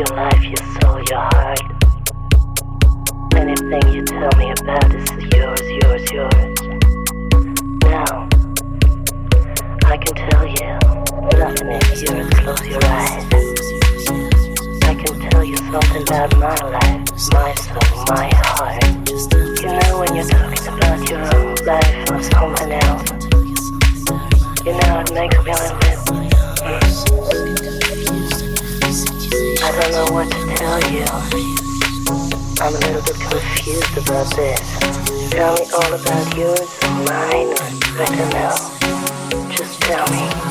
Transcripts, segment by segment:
Your life, your soul, your heart. Anything you tell me about is yours, yours, yours. Now, I can tell you nothing is yours. Close your eyes. I can tell you something about my life, my soul, my heart. You know when you're talking about your own life or something else. You know it makes me a. I don't know what to tell you. I'm a little bit confused about this. Tell me all about yours and mine. I don't know. Just tell me.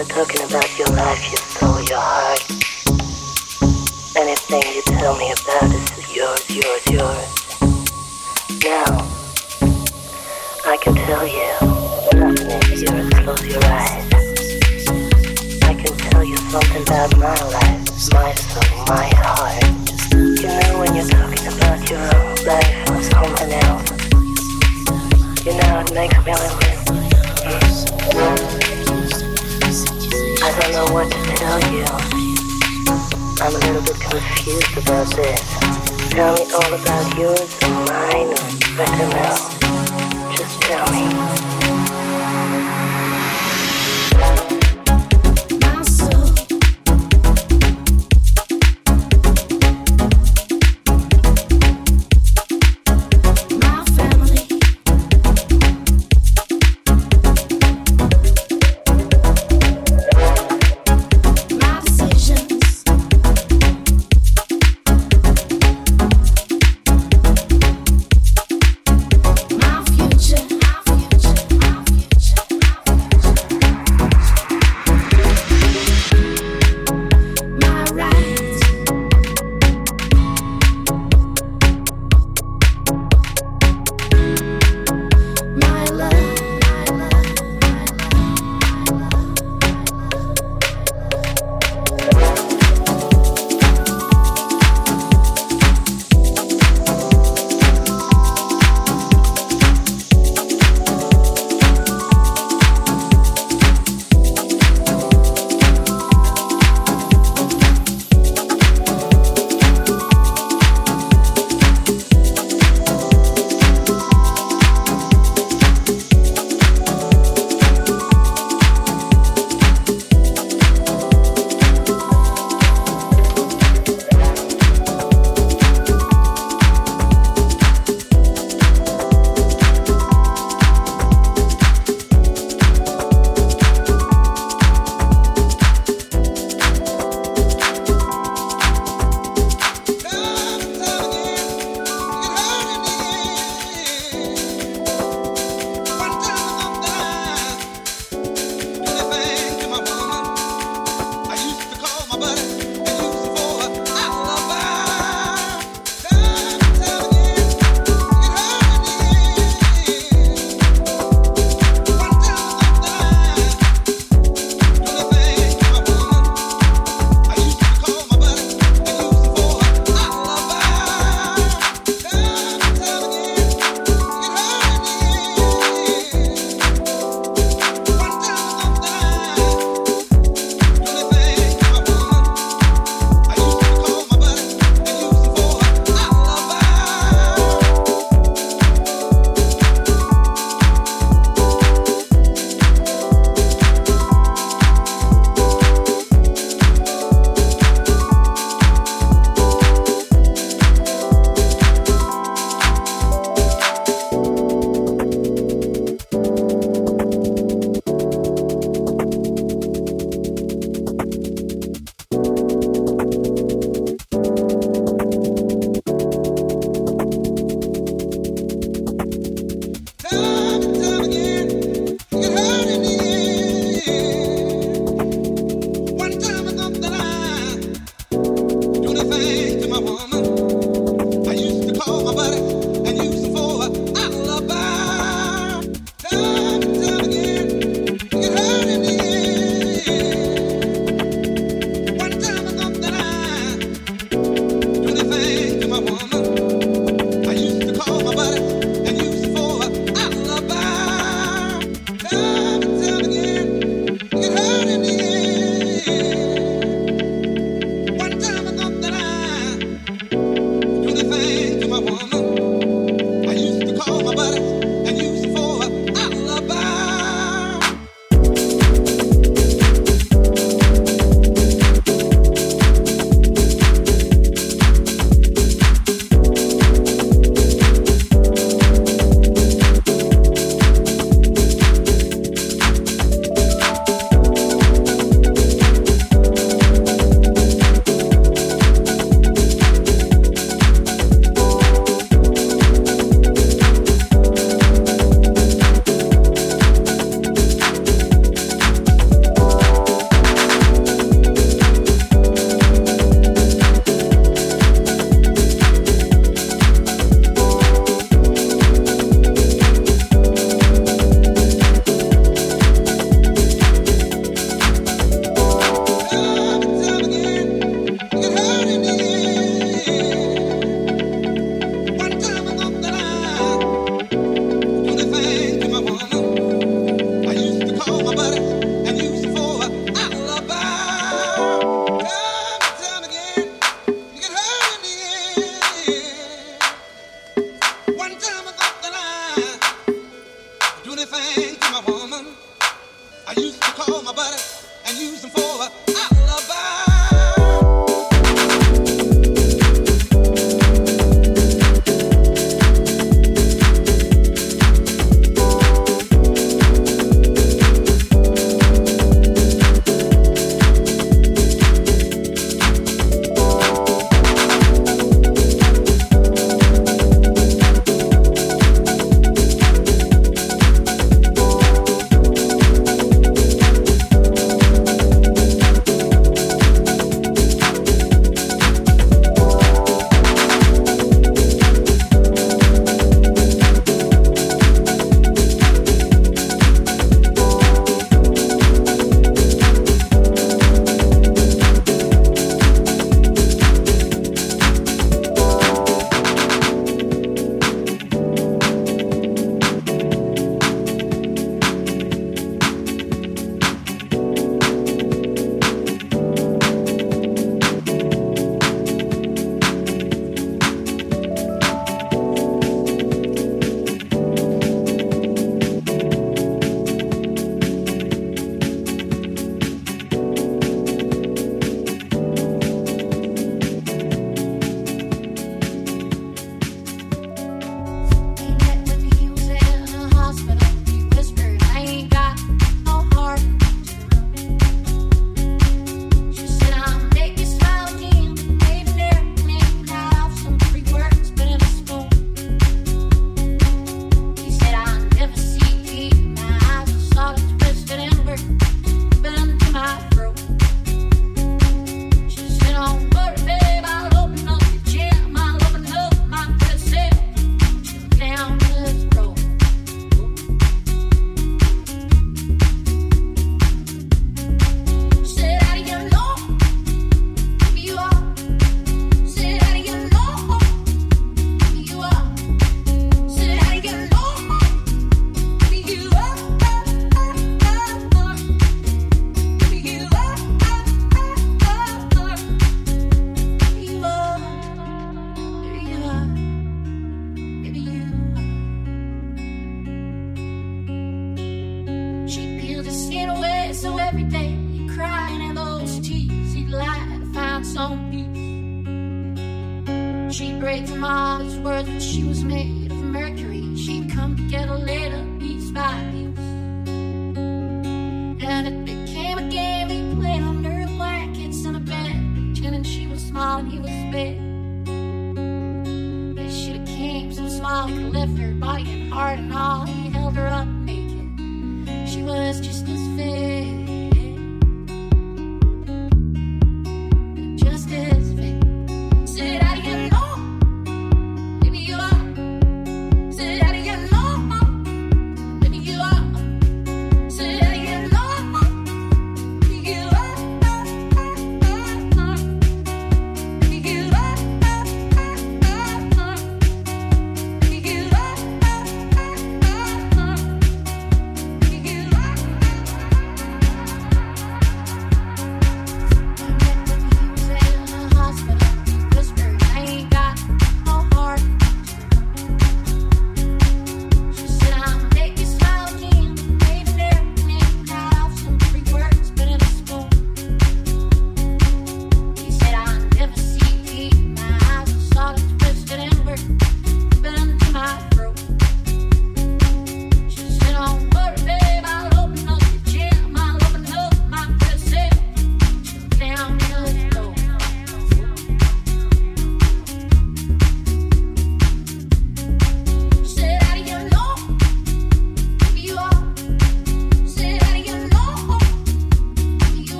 you're talking about your life, your soul, your heart. Anything you tell me about is yours, yours, yours. Now, I can tell you nothing is yours. Close your eyes. I can tell you something about my life, my soul, my heart. You know when you're talking about your own life or something else. You know it makes me live. I don't know what to tell you. I'm a little bit confused about this. Tell me all about yours and mine, or better now, just tell me.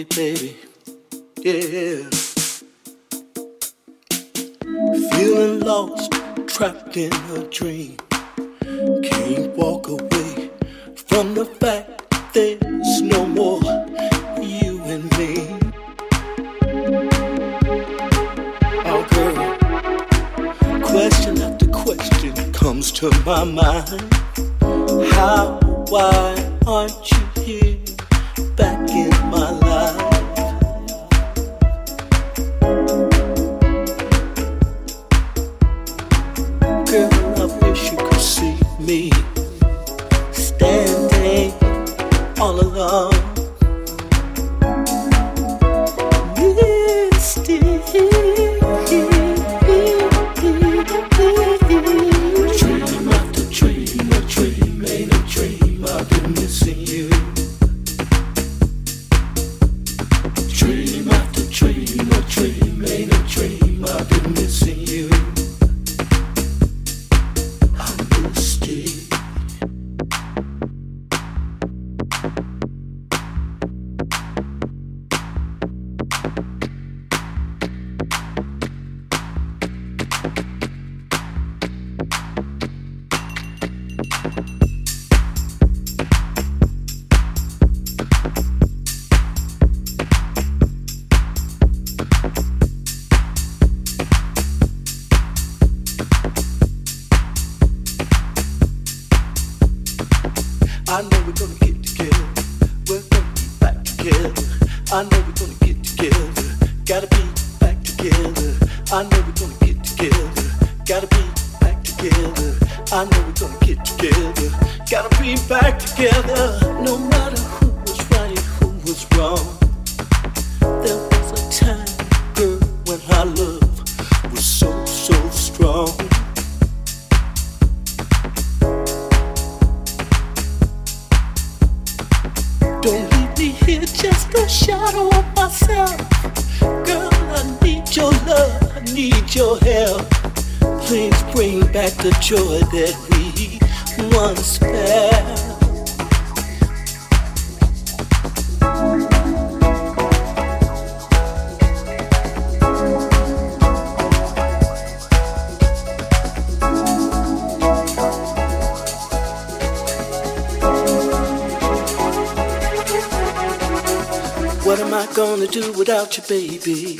Baby, baby, yeah. Feeling lost, trapped in a dream. Can't walk away from the fact there's no more you and me. Oh, girl, question after question comes to my mind. How, why aren't you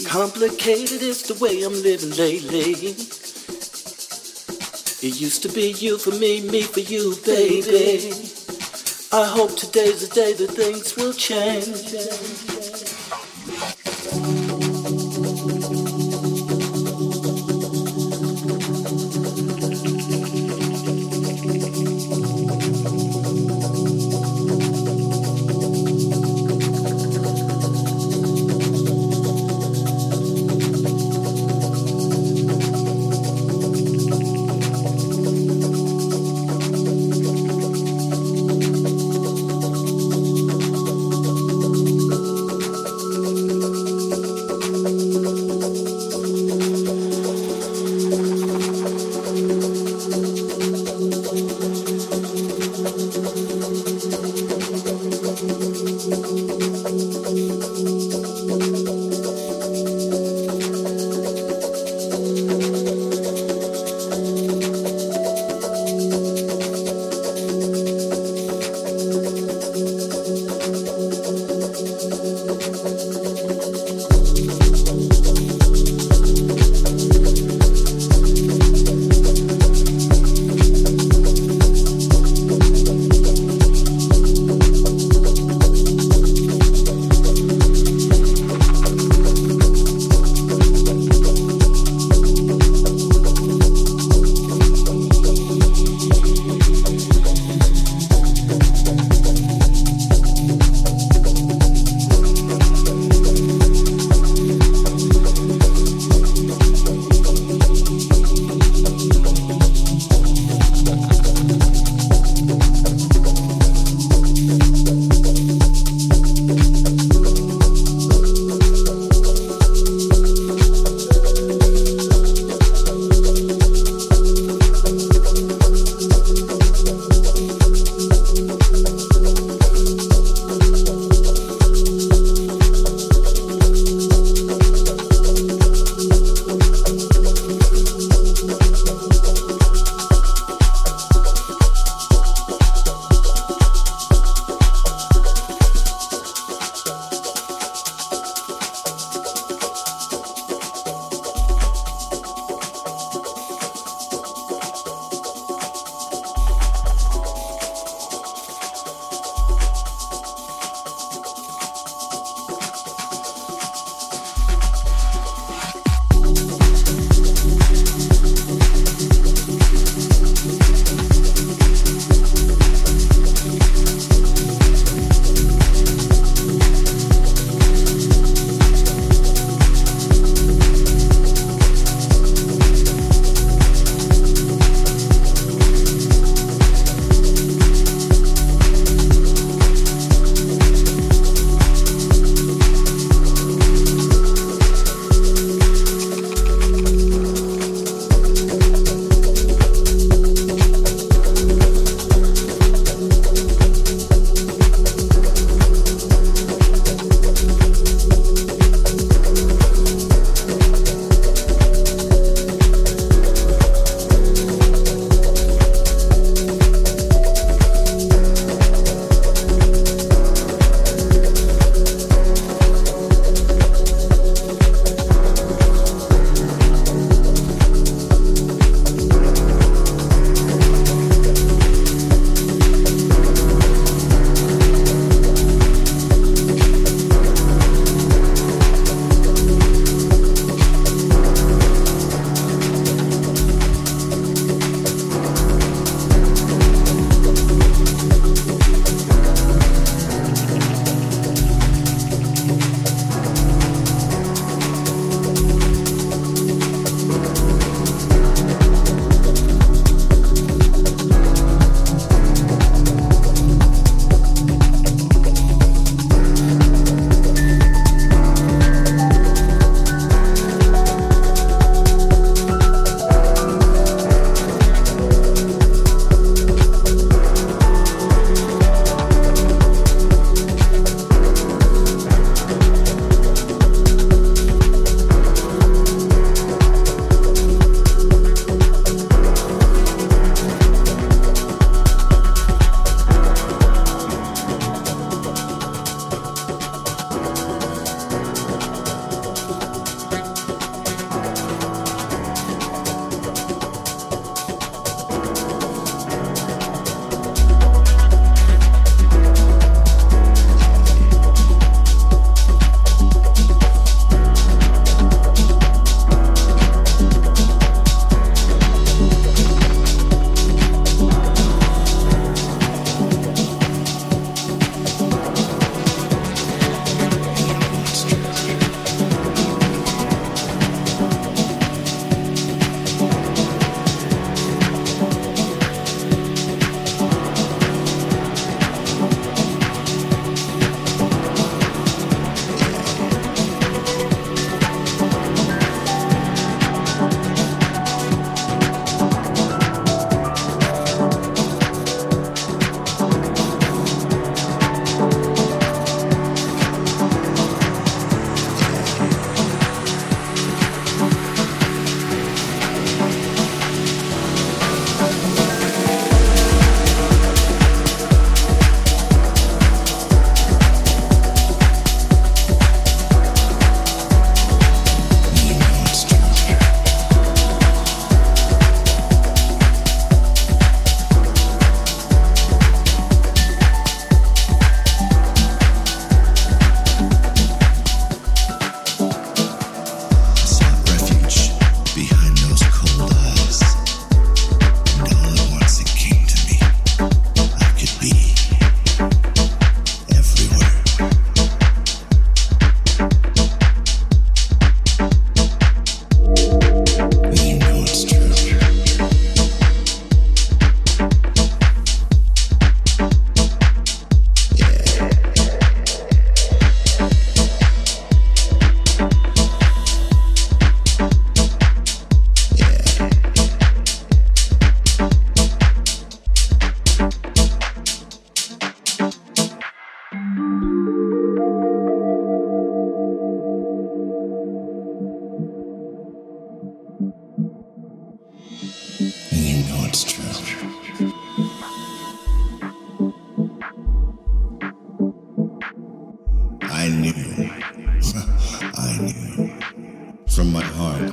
Complicated is the way I'm living lately. It used to be you for me, me for you, baby. I hope today's the day that things will change.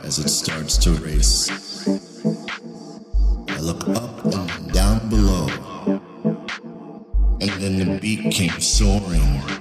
as it starts to race. I look up and down below, and then the beat came soaring.